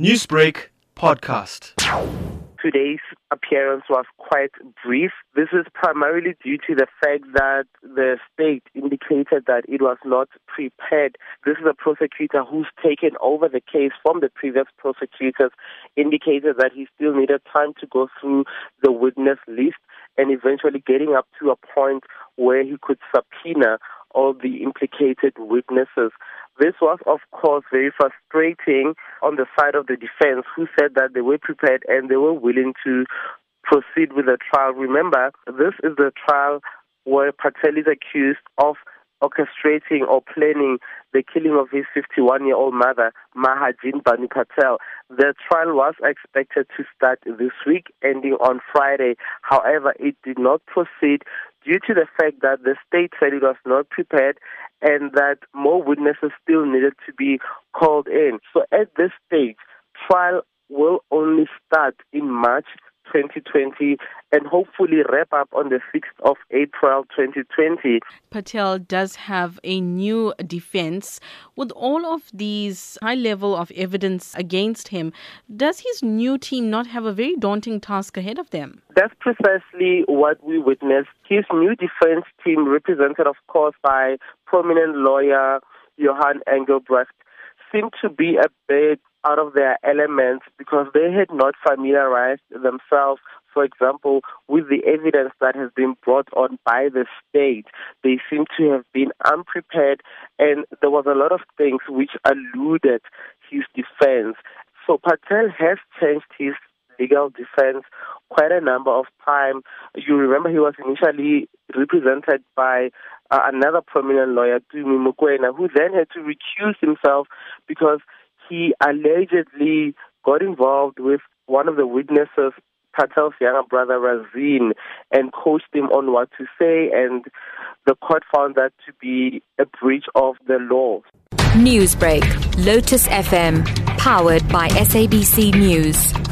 Newsbreak podcast. Today's appearance was quite brief. This is primarily due to the fact that the state indicated that it was not prepared. This is a prosecutor who's taken over the case from the previous prosecutors, indicated that he still needed time to go through the witness list and eventually getting up to a point where he could subpoena all the implicated witnesses. This was, of course, very frustrating on the side of the defense, who said that they were prepared and they were willing to proceed with the trial. Remember, this is the trial where Patel is accused of orchestrating or planning the killing of his 51 year old mother, Mahajeen Banu Patel. The trial was expected to start this week, ending on Friday. However, it did not proceed due to the fact that the state said it was not prepared and that more witnesses still needed to be called in. So at this stage, trial will only start in March 2020 and hopefully wrap up on the 6th of April 2020. Patel does have a new defense. With all of these high level of evidence against him, does his new team not have a very daunting task ahead of them? That's precisely what we witnessed. His new defense team, represented, of course, by prominent lawyer Johan Engelbrecht, seemed to be a bit out of their elements because they had not familiarized themselves, for example, with the evidence that has been brought on by the state. They seem to have been unprepared, and there was a lot of things which eluded his defense. So Patel has changed his legal defense quite a number of times. You remember he was initially represented by uh, another prominent lawyer, Tumi Mokoena, who then had to recuse himself because he allegedly got involved with one of the witnesses, Patel's younger brother Razin, and coached him on what to say, and the court found that to be a breach of the law. Newsbreak, Lotus FM, powered by SABC News.